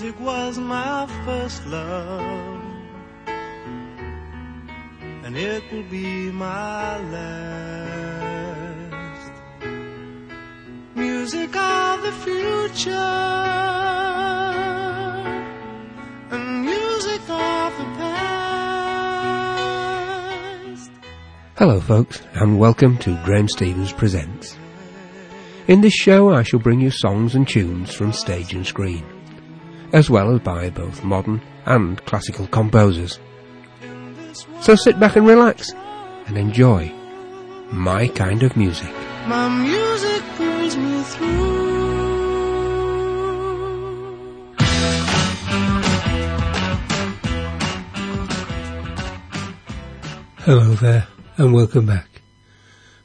Music was my first love, and it will be my last. Music of the future, and music of the past. Hello, folks, and welcome to Graham Stevens Presents. In this show, I shall bring you songs and tunes from stage and screen, as well as by both modern and classical composers. So sit back and relax and enjoy my kind of music. My music pulls me through. Hello there, and welcome back.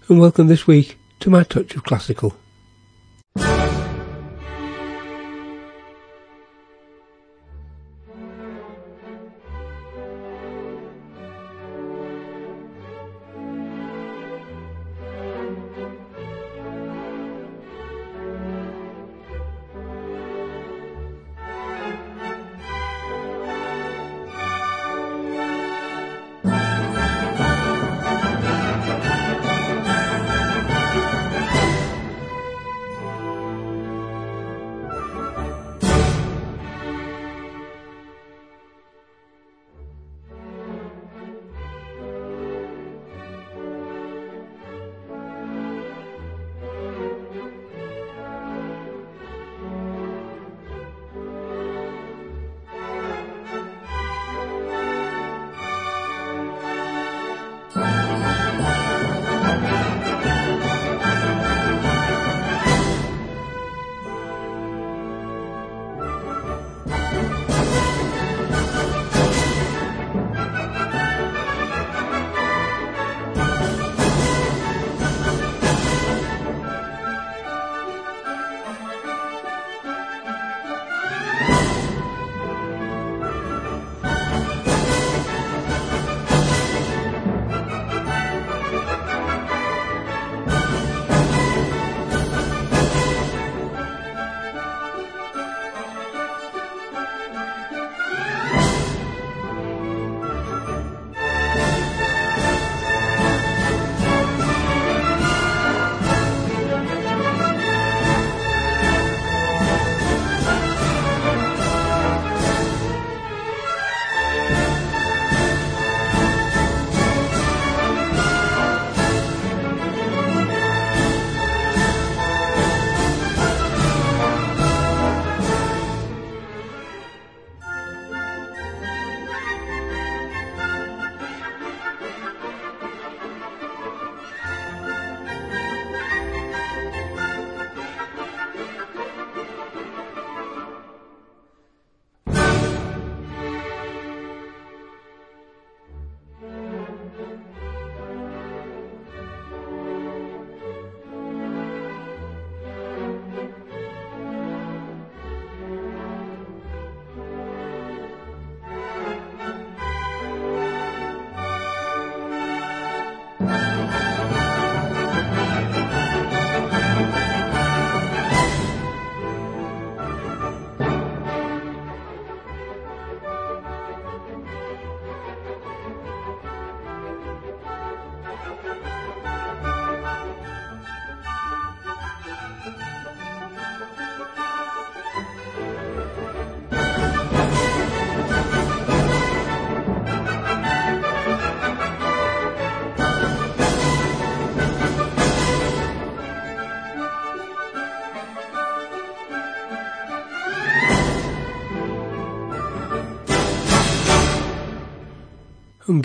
And welcome this week to my touch of classical.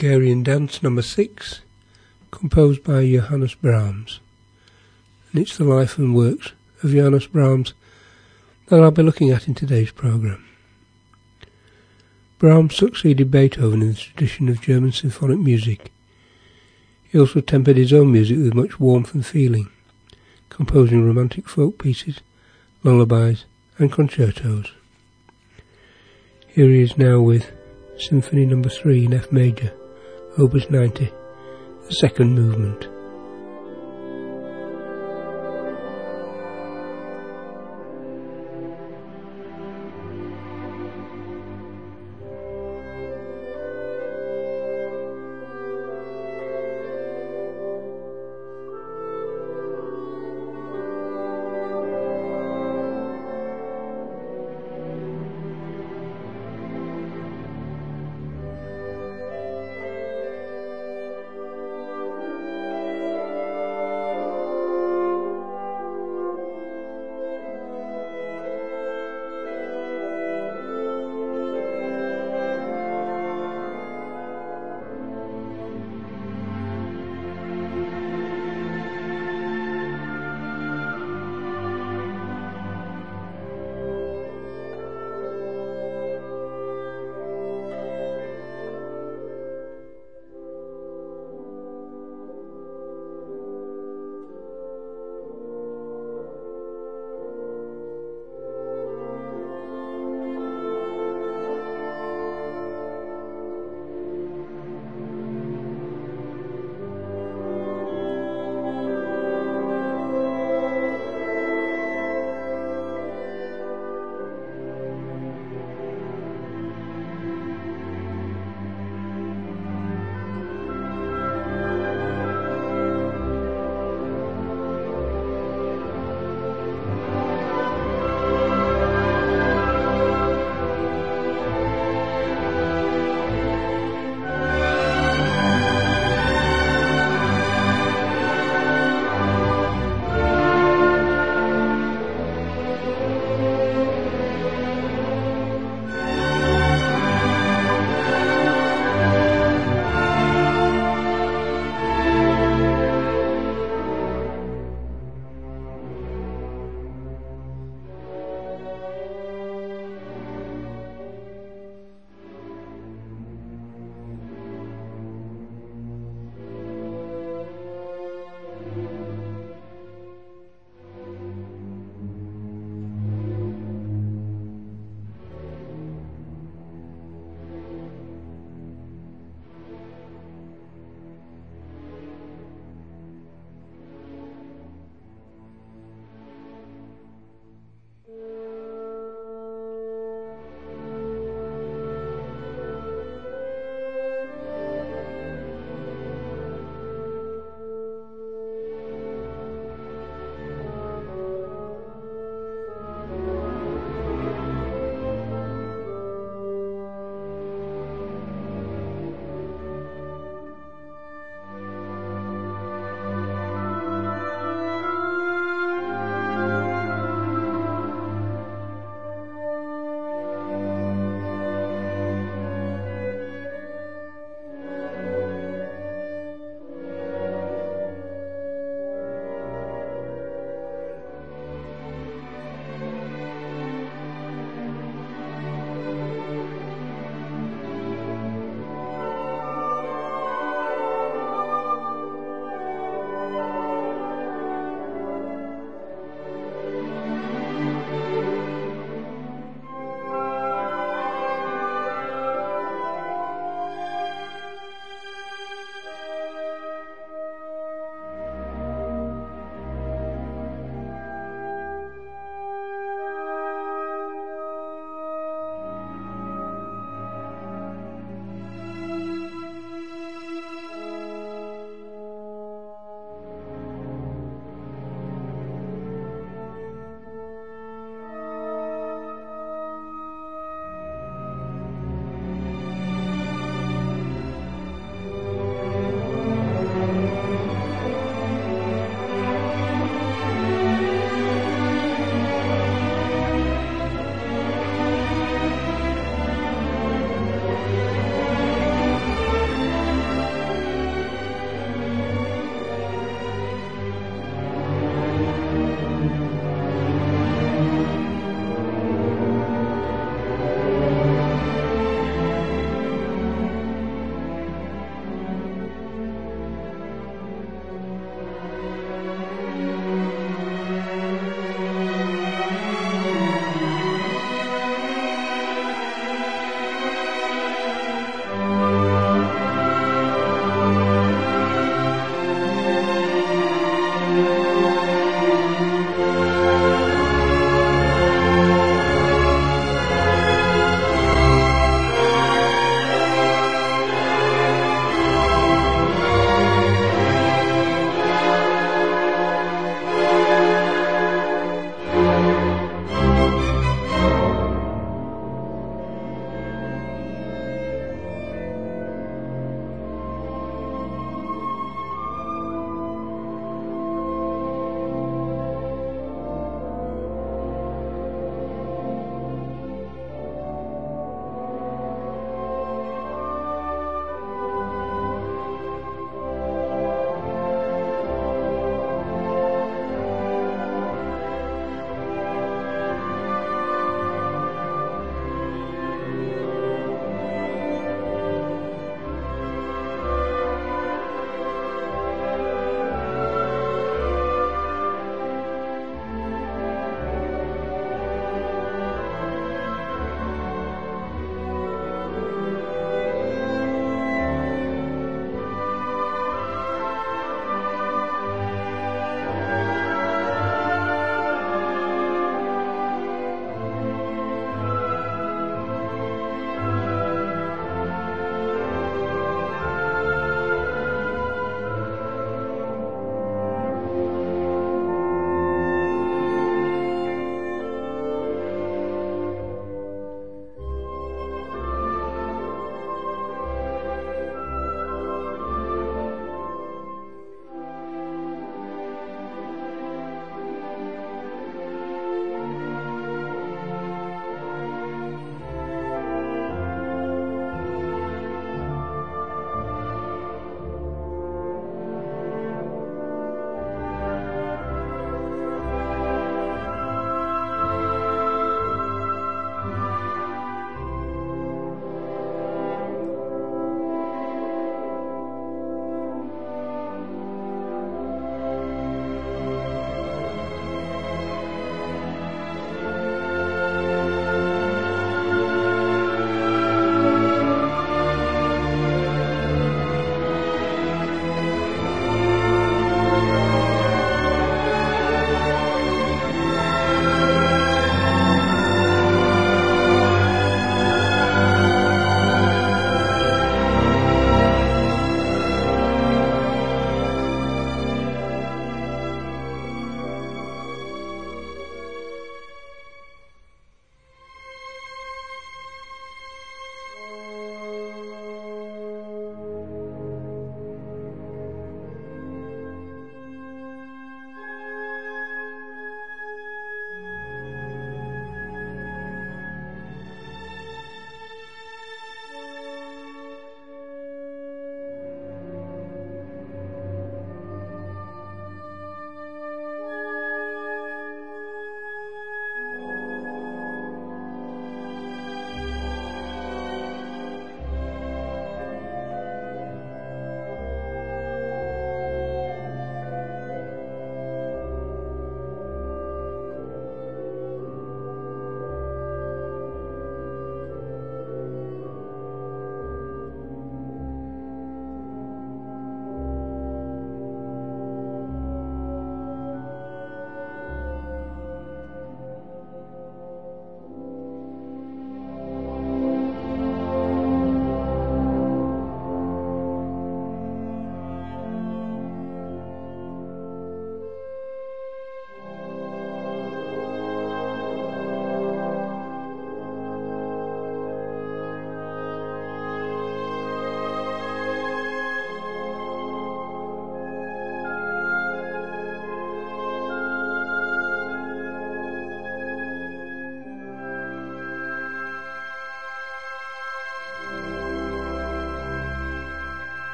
Hungarian Dance Number 6, composed by Johannes Brahms. And it's the life and works of Johannes Brahms that I'll be looking at in today's programme. Brahms succeeded Beethoven in the tradition of German symphonic music. He also tempered his own music with much warmth and feeling, composing romantic folk pieces, lullabies and concertos. Here he is now with Symphony No. 3 in F major, Opus 90, the second movement.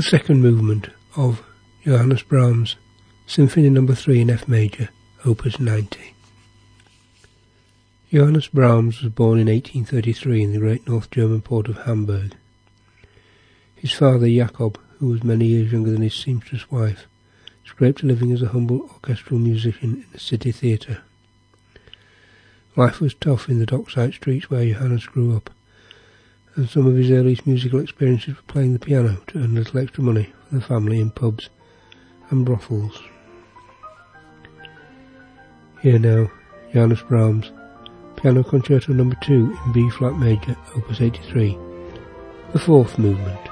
The second movement of Johannes Brahms' Symphony No. 3 in F major, Opus 90. Johannes Brahms was born in 1833 in the great North German port of Hamburg. His father, Jakob, who was many years younger than his seamstress wife, scraped a living as a humble orchestral musician in the city theatre. Life was tough in the dockside streets where Johannes grew up, and some of his earliest musical experiences were playing the piano to earn a little extra money for the family in pubs and brothels. Here now, Johannes Brahms, Piano Concerto No. 2 in B-flat major, Opus 83, the fourth movement.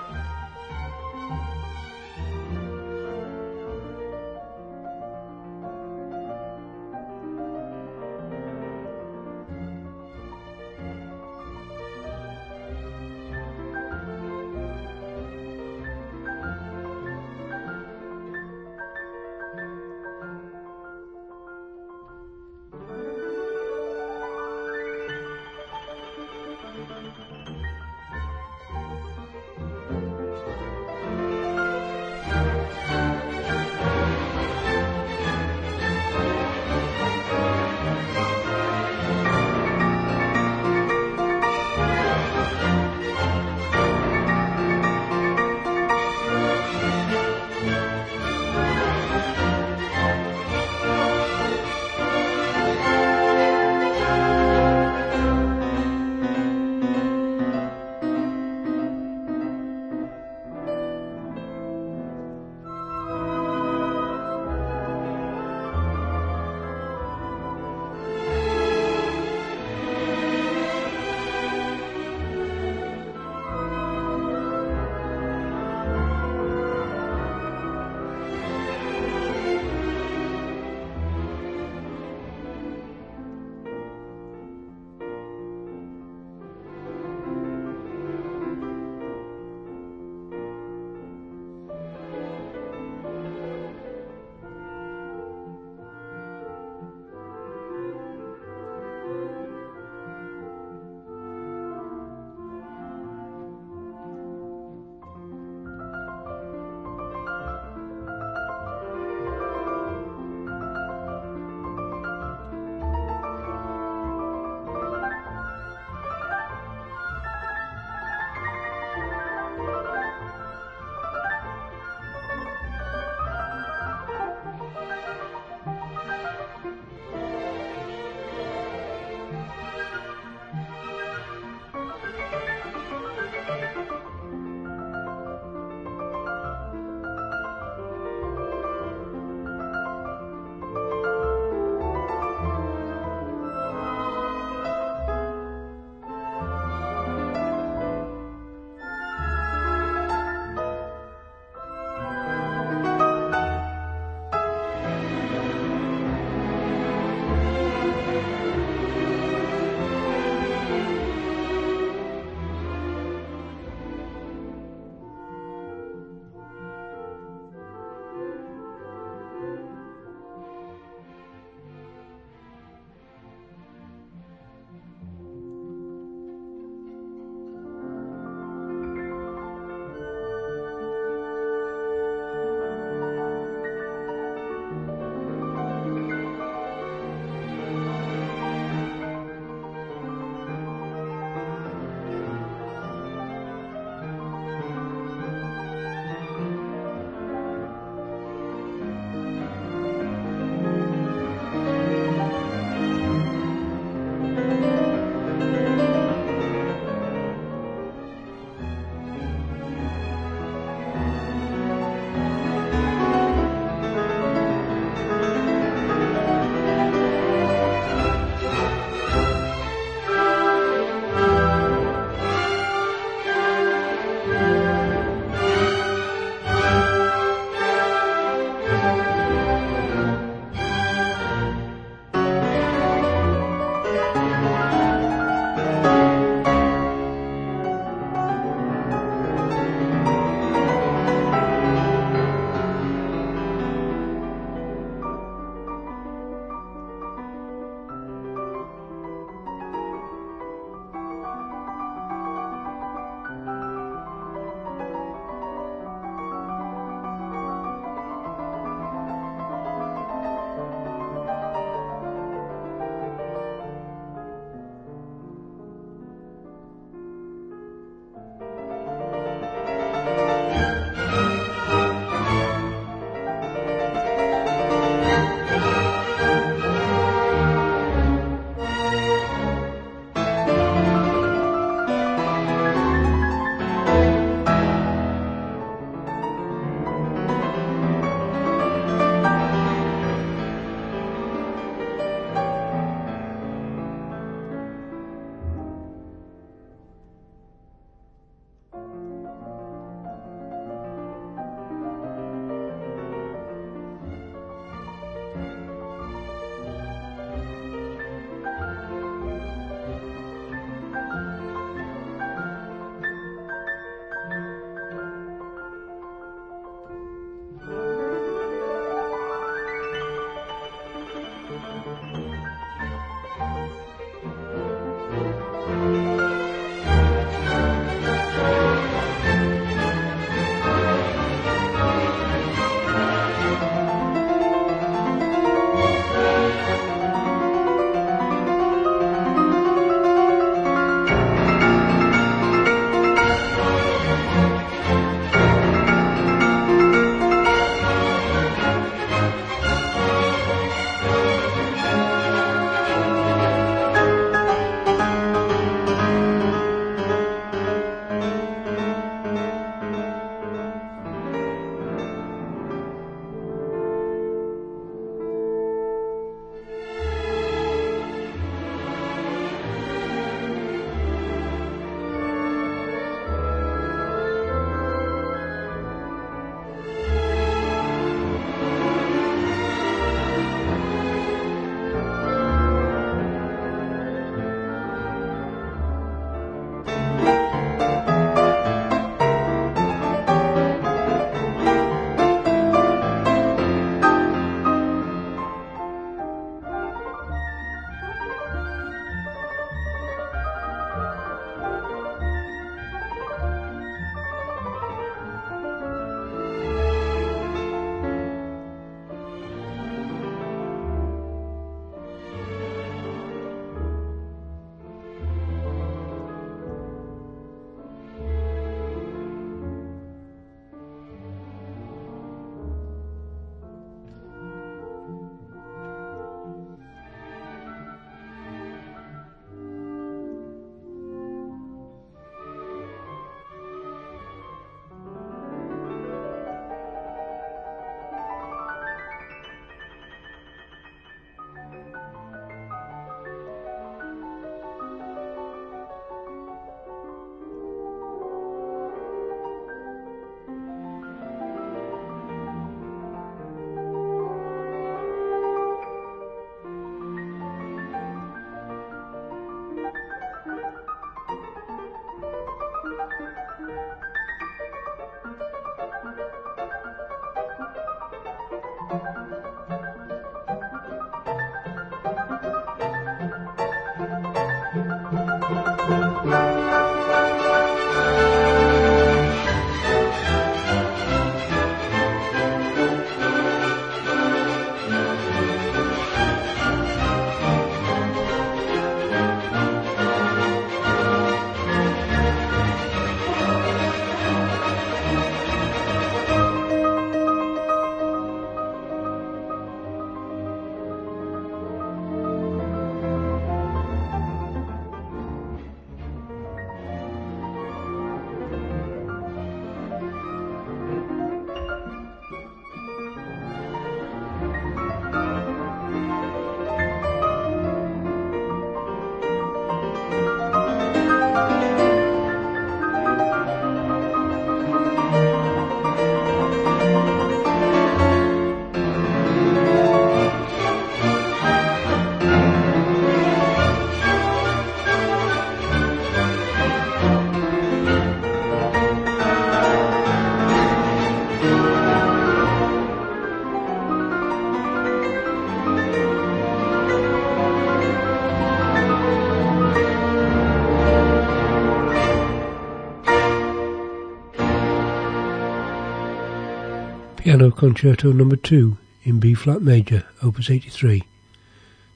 Concerto Number 2 in B-flat major, Opus 83.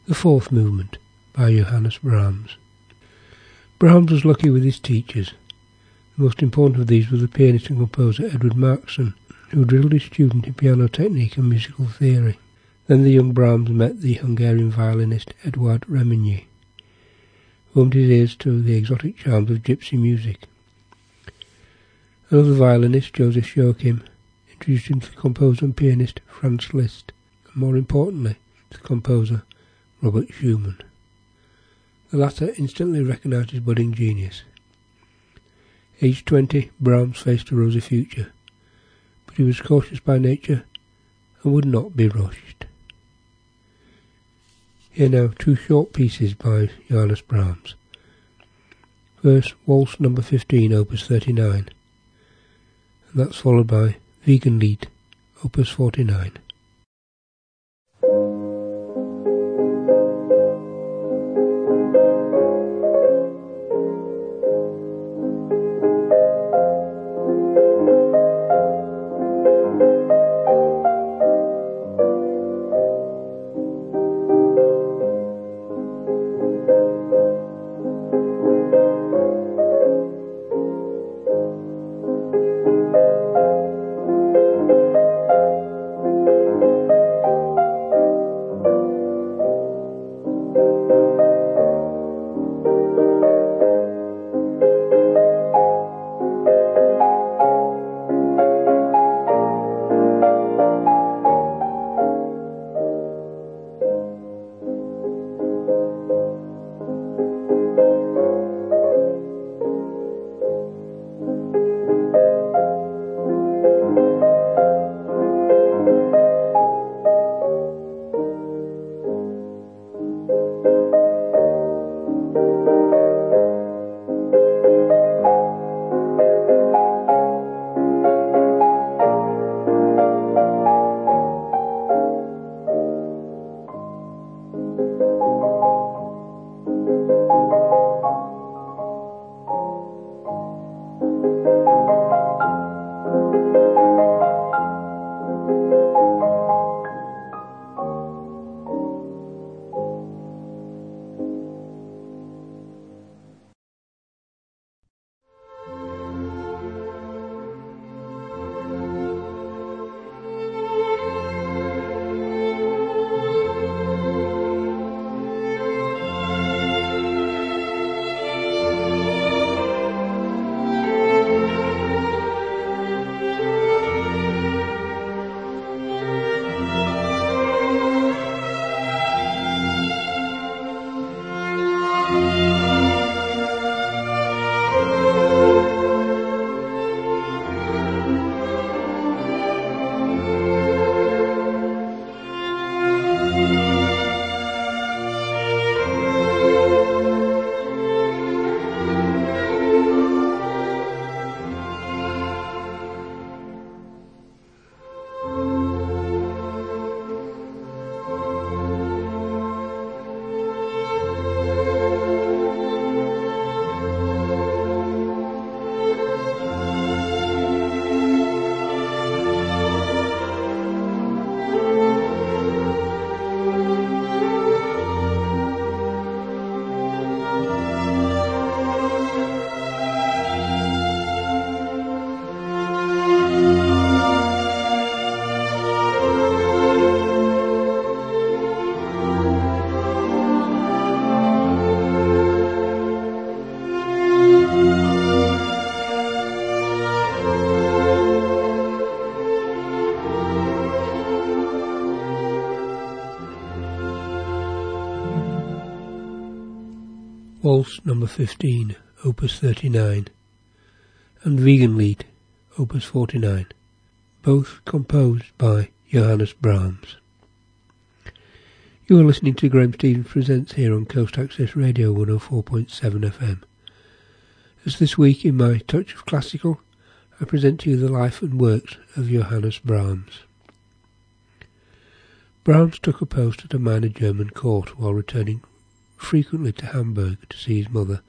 The fourth movement by Johannes Brahms. Brahms was lucky with his teachers. The most important of these was the pianist and composer Edward Marxsen, who drilled his student in piano technique and musical theory. Then the young Brahms met the Hungarian violinist Eduard Remenyi, who opened his ears to the exotic charms of gypsy music. Another violinist, Joseph Joachim, introduced him to the composer and pianist Franz Liszt, and more importantly, to the composer Robert Schumann. The latter instantly recognized his budding genius. Aged 20, Brahms faced a rosy future, but he was cautious by nature and would not be rushed. Here now two short pieces by Johannes Brahms. First, Waltz number 15, opus 39, and that's followed by Wiegenlied, opus 49. Waltz number 15, opus 39, and Wiegenlied, opus 49, both composed by Johannes Brahms. You are listening to Graham Stevens Presents here on Coast Access Radio 104.7 FM. As this week in my Touch of Classical, I present to you the life and works of Johannes Brahms. Brahms took a post at a minor German court while returning frequently to Hamburg to see his mother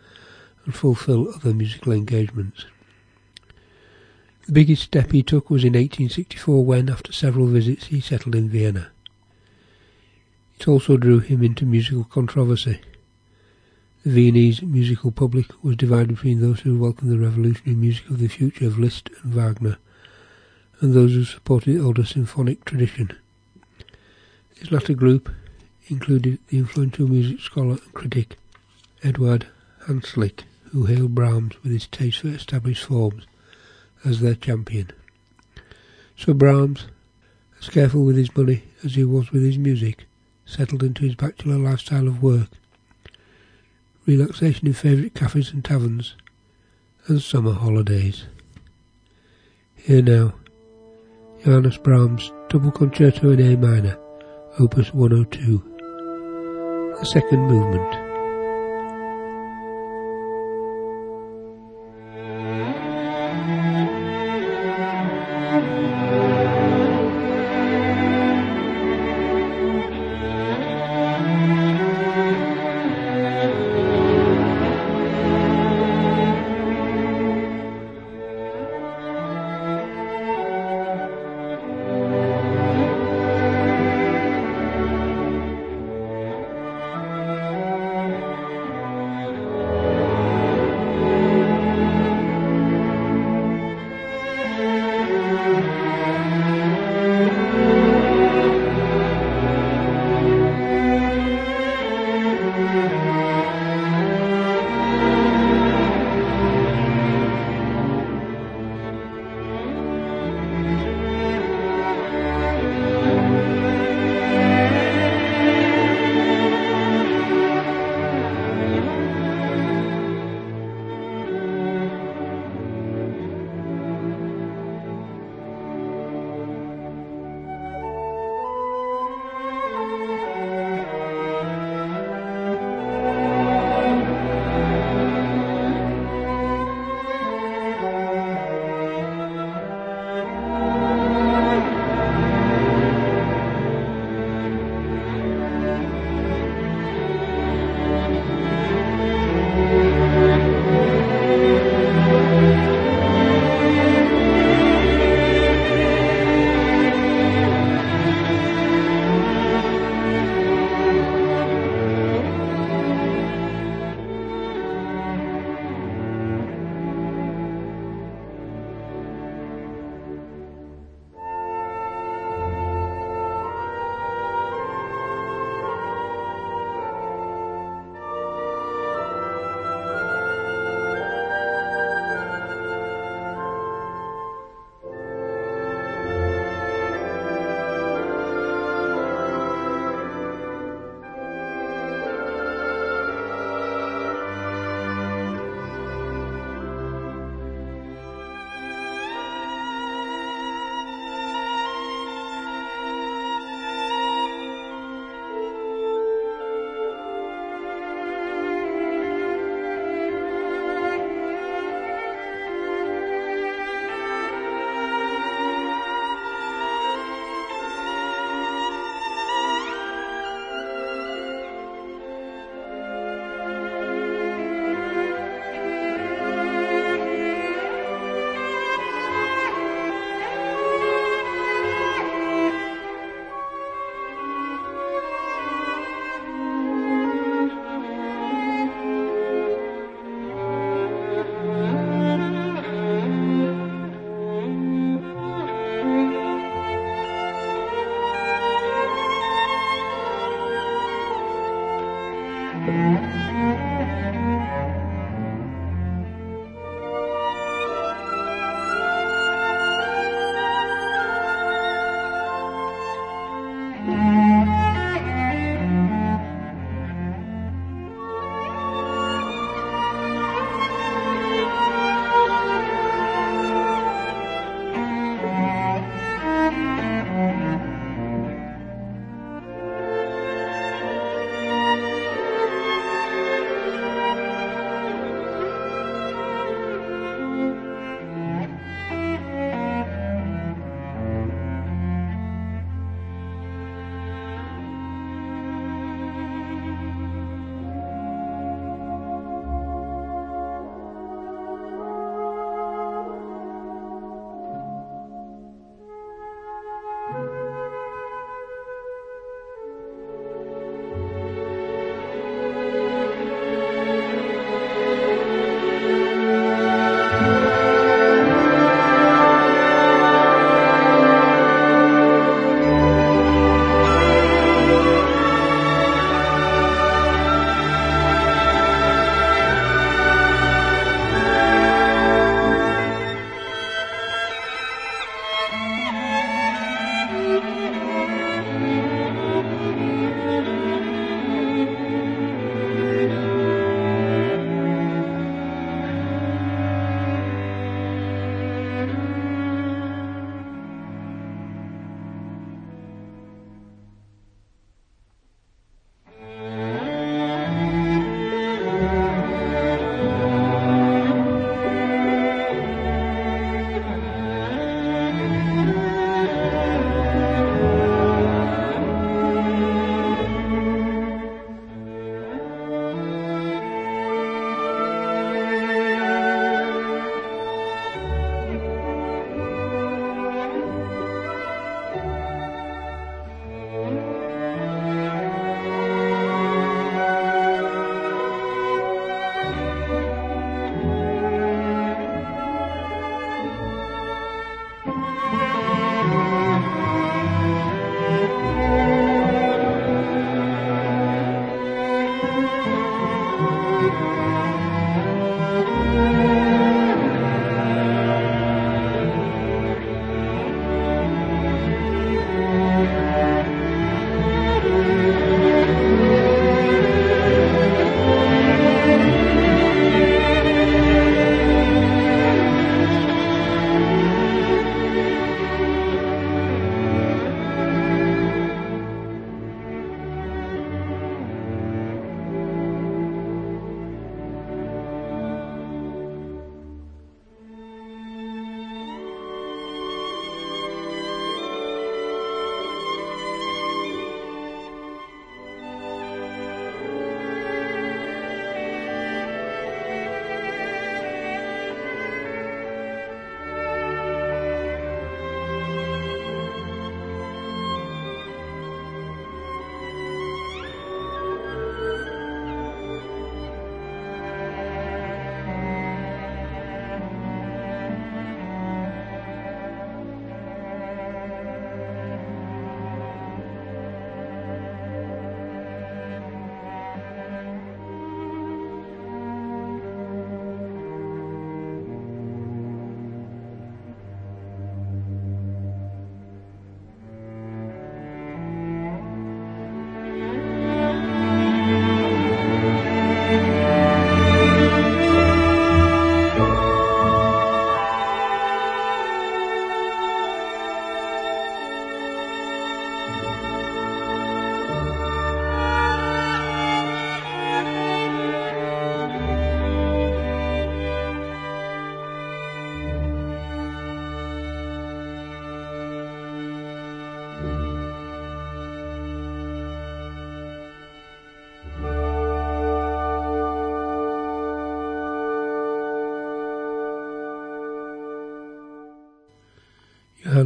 and fulfill other musical engagements. The biggest step he took was in 1864 when, after several visits, he settled in Vienna. It also drew him into musical controversy. The Viennese musical public was divided between those who welcomed the revolutionary music of the future of Liszt and Wagner, and those who supported the older symphonic tradition. This latter group included the influential music scholar and critic Edward Hanslick, who hailed Brahms with his taste for established forms as their champion. So Brahms, as careful with his money as he was with his music, settled into his bachelor lifestyle of work, relaxation in favourite cafes and taverns, and summer holidays. Here now, Johannes Brahms' Double Concerto in A minor, Opus 102, the second movement.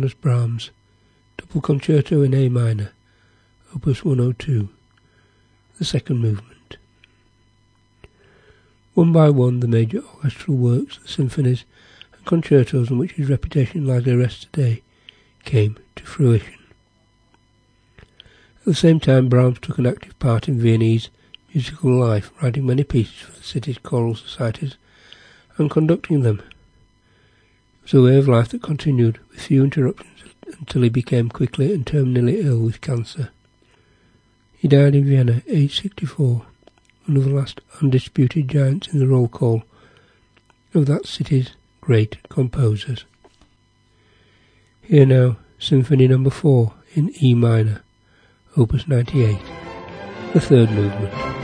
Johannes Brahms, Double Concerto in A minor, Opus 102, the second movement. One by one, the major orchestral works, the symphonies and concertos on which his reputation largely rests today, came to fruition. At the same time, Brahms took an active part in Viennese musical life, writing many pieces for the city's choral societies and conducting them was a way of life that continued with few interruptions until he became quickly and terminally ill with cancer. He died in Vienna, aged 64, one of the last undisputed giants in the roll call of that city's great composers. Here now, Symphony Number no. 4 in E minor, Opus 98, the third movement.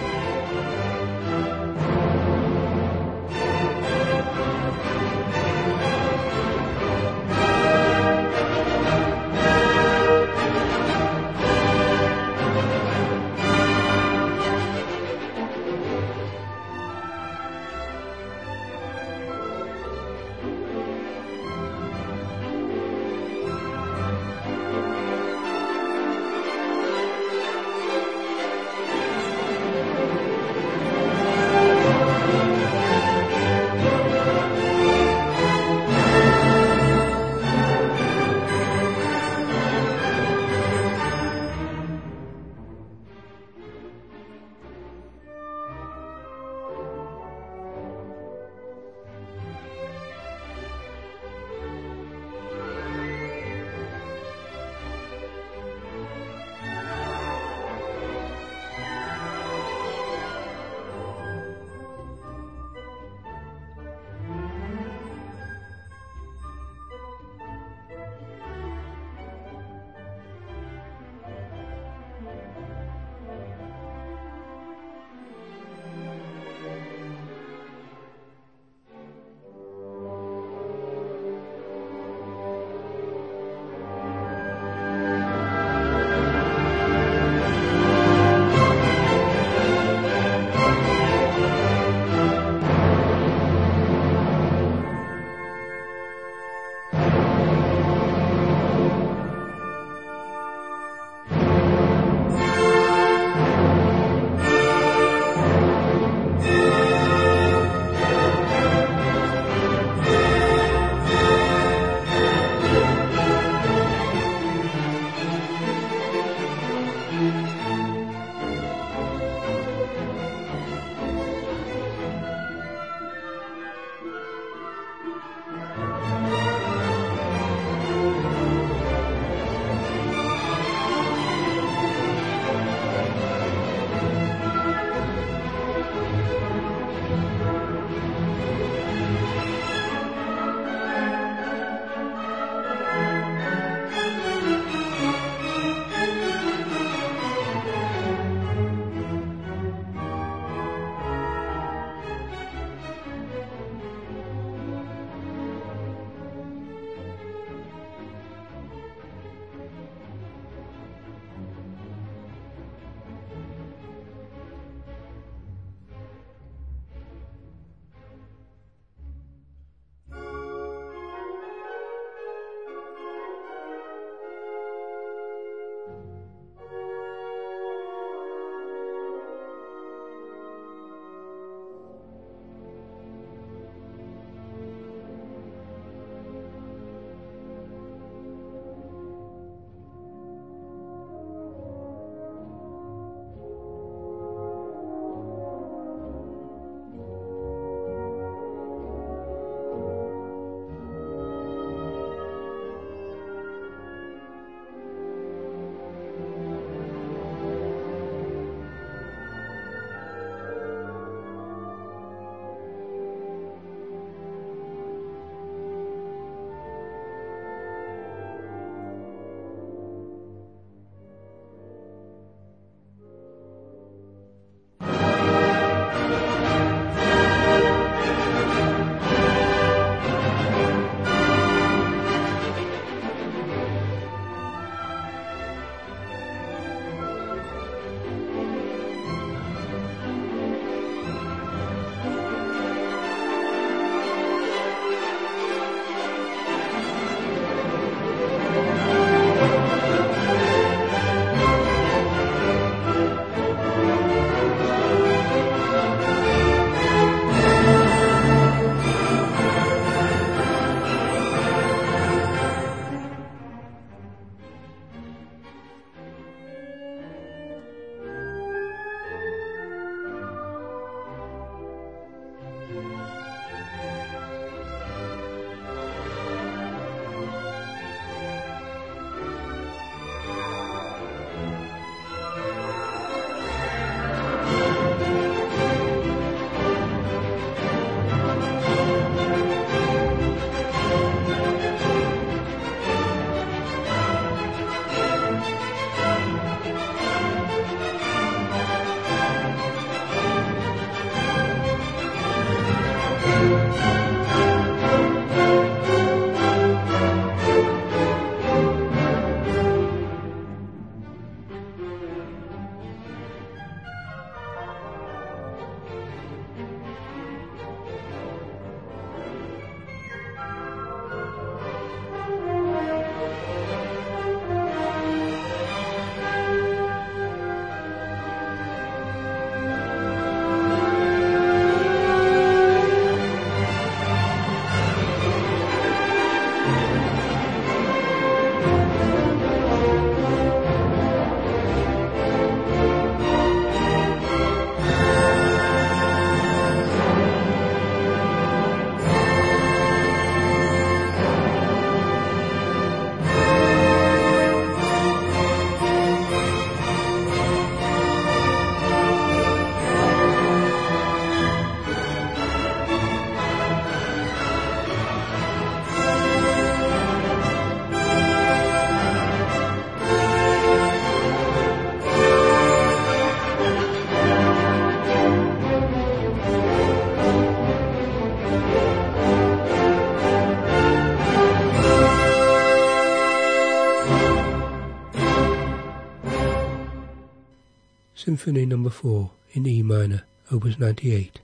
Symphony No. 4 in E minor, Opus 98,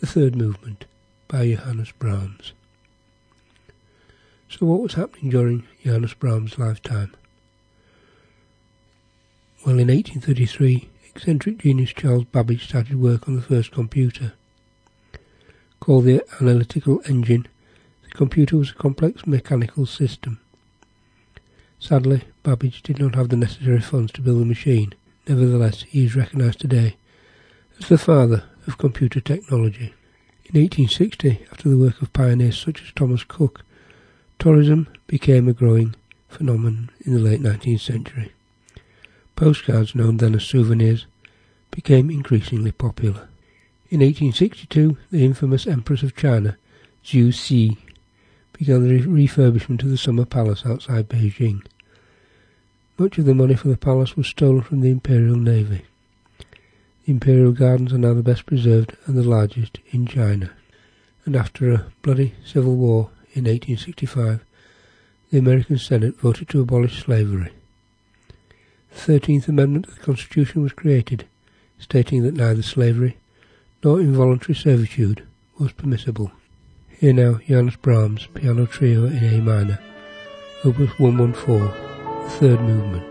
the third movement, by Johannes Brahms. So what was happening during Johannes Brahms' lifetime? Well, in 1833, eccentric genius Charles Babbage started work on the first computer. Called the Analytical Engine, the computer was a complex mechanical system. Sadly, Babbage did not have the necessary funds to build the machine. Nevertheless, he is recognised today as the father of computer technology. In 1860, after the work of pioneers such as Thomas Cook, tourism became a growing phenomenon in the late 19th century. Postcards, known then as souvenirs, became increasingly popular. In 1862, the infamous Empress of China, Zhu Xi, began the refurbishment of the summer palace outside Beijing. Much of the money for the palace was stolen from the Imperial Navy. The Imperial Gardens are now the best preserved and the largest in China. And after a bloody civil war in 1865, the American Senate voted to abolish slavery. The 13th Amendment of the Constitution was created, stating that neither slavery nor involuntary servitude was permissible. Here now Johannes Brahms Piano Trio in A minor, Opus 114, the third movement.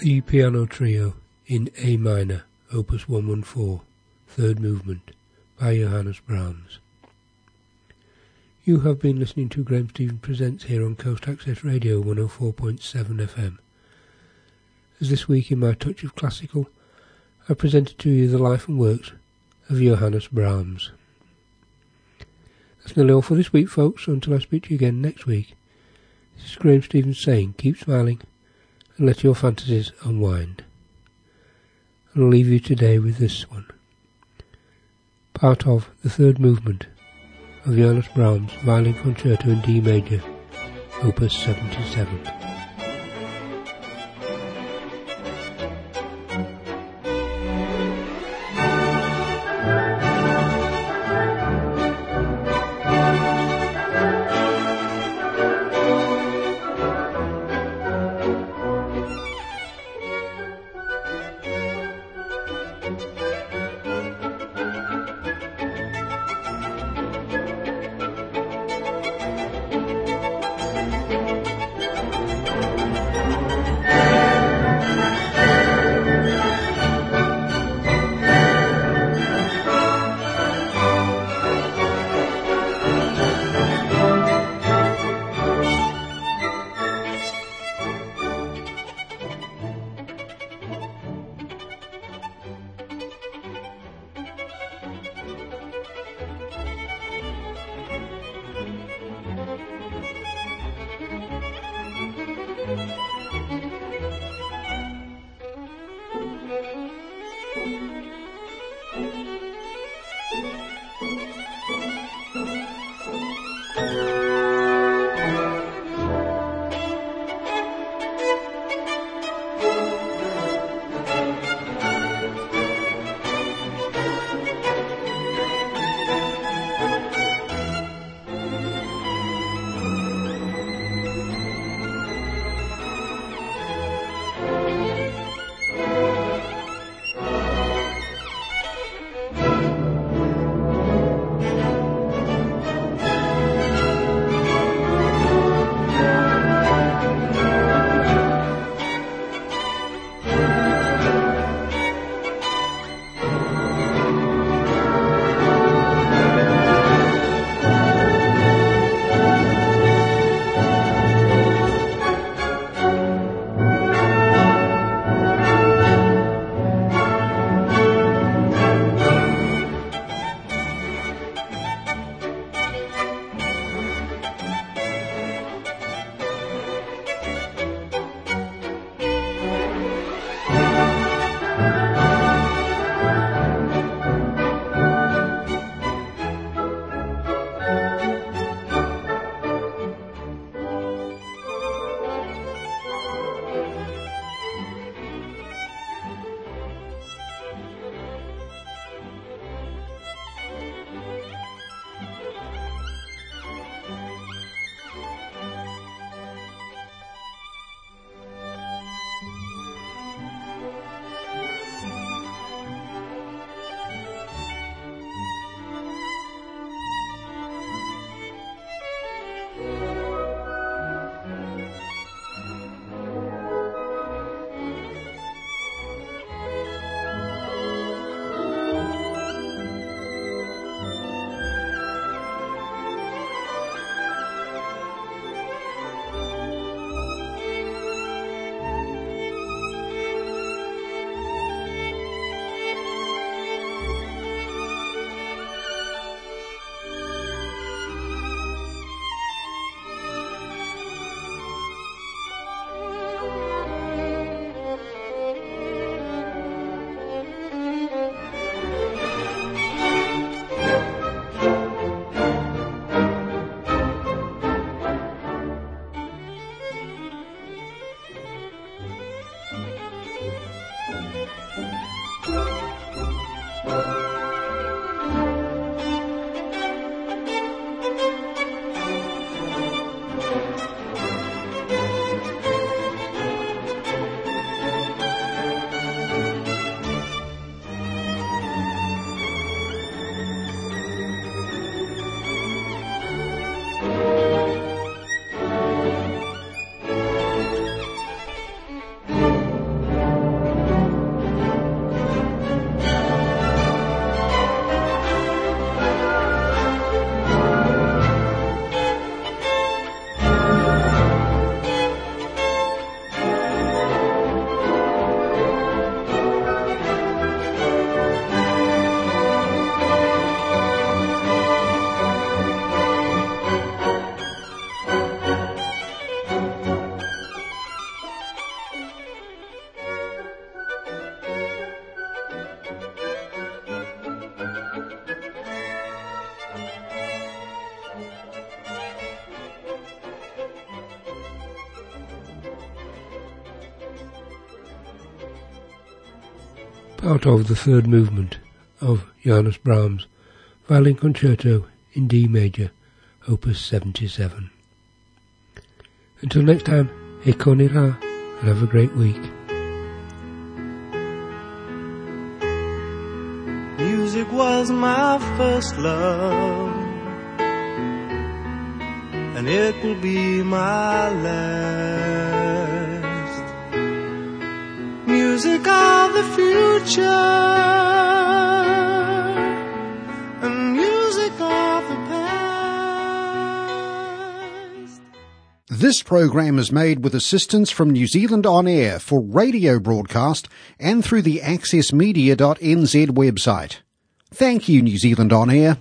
The Piano Trio in A minor, Opus 114, third movement, by Johannes Brahms. You have been listening to Graham Stevens Presents here on Coast Access Radio 104.7 FM. As this week in my touch of classical, I presented to you the life and works of Johannes Brahms. That's nearly all for this week, folks, until I speak to you again next week. This is Graham Stevens saying, keep smiling and let your fantasies unwind. And I'll leave you today with this one. Part of the third movement of Johannes Brahms' Violin Concerto in D major, Opus 77. Part of the third movement of Johannes Brahms' Violin Concerto in D major, Opus 77. Until next time, Ekon Ira, and have a great week. Music was my first love, and it will be my last. Music of the future, and music of the past. This program is made with assistance from New Zealand On Air for radio broadcast and through the accessmedia.nz website. Thank you, New Zealand On Air.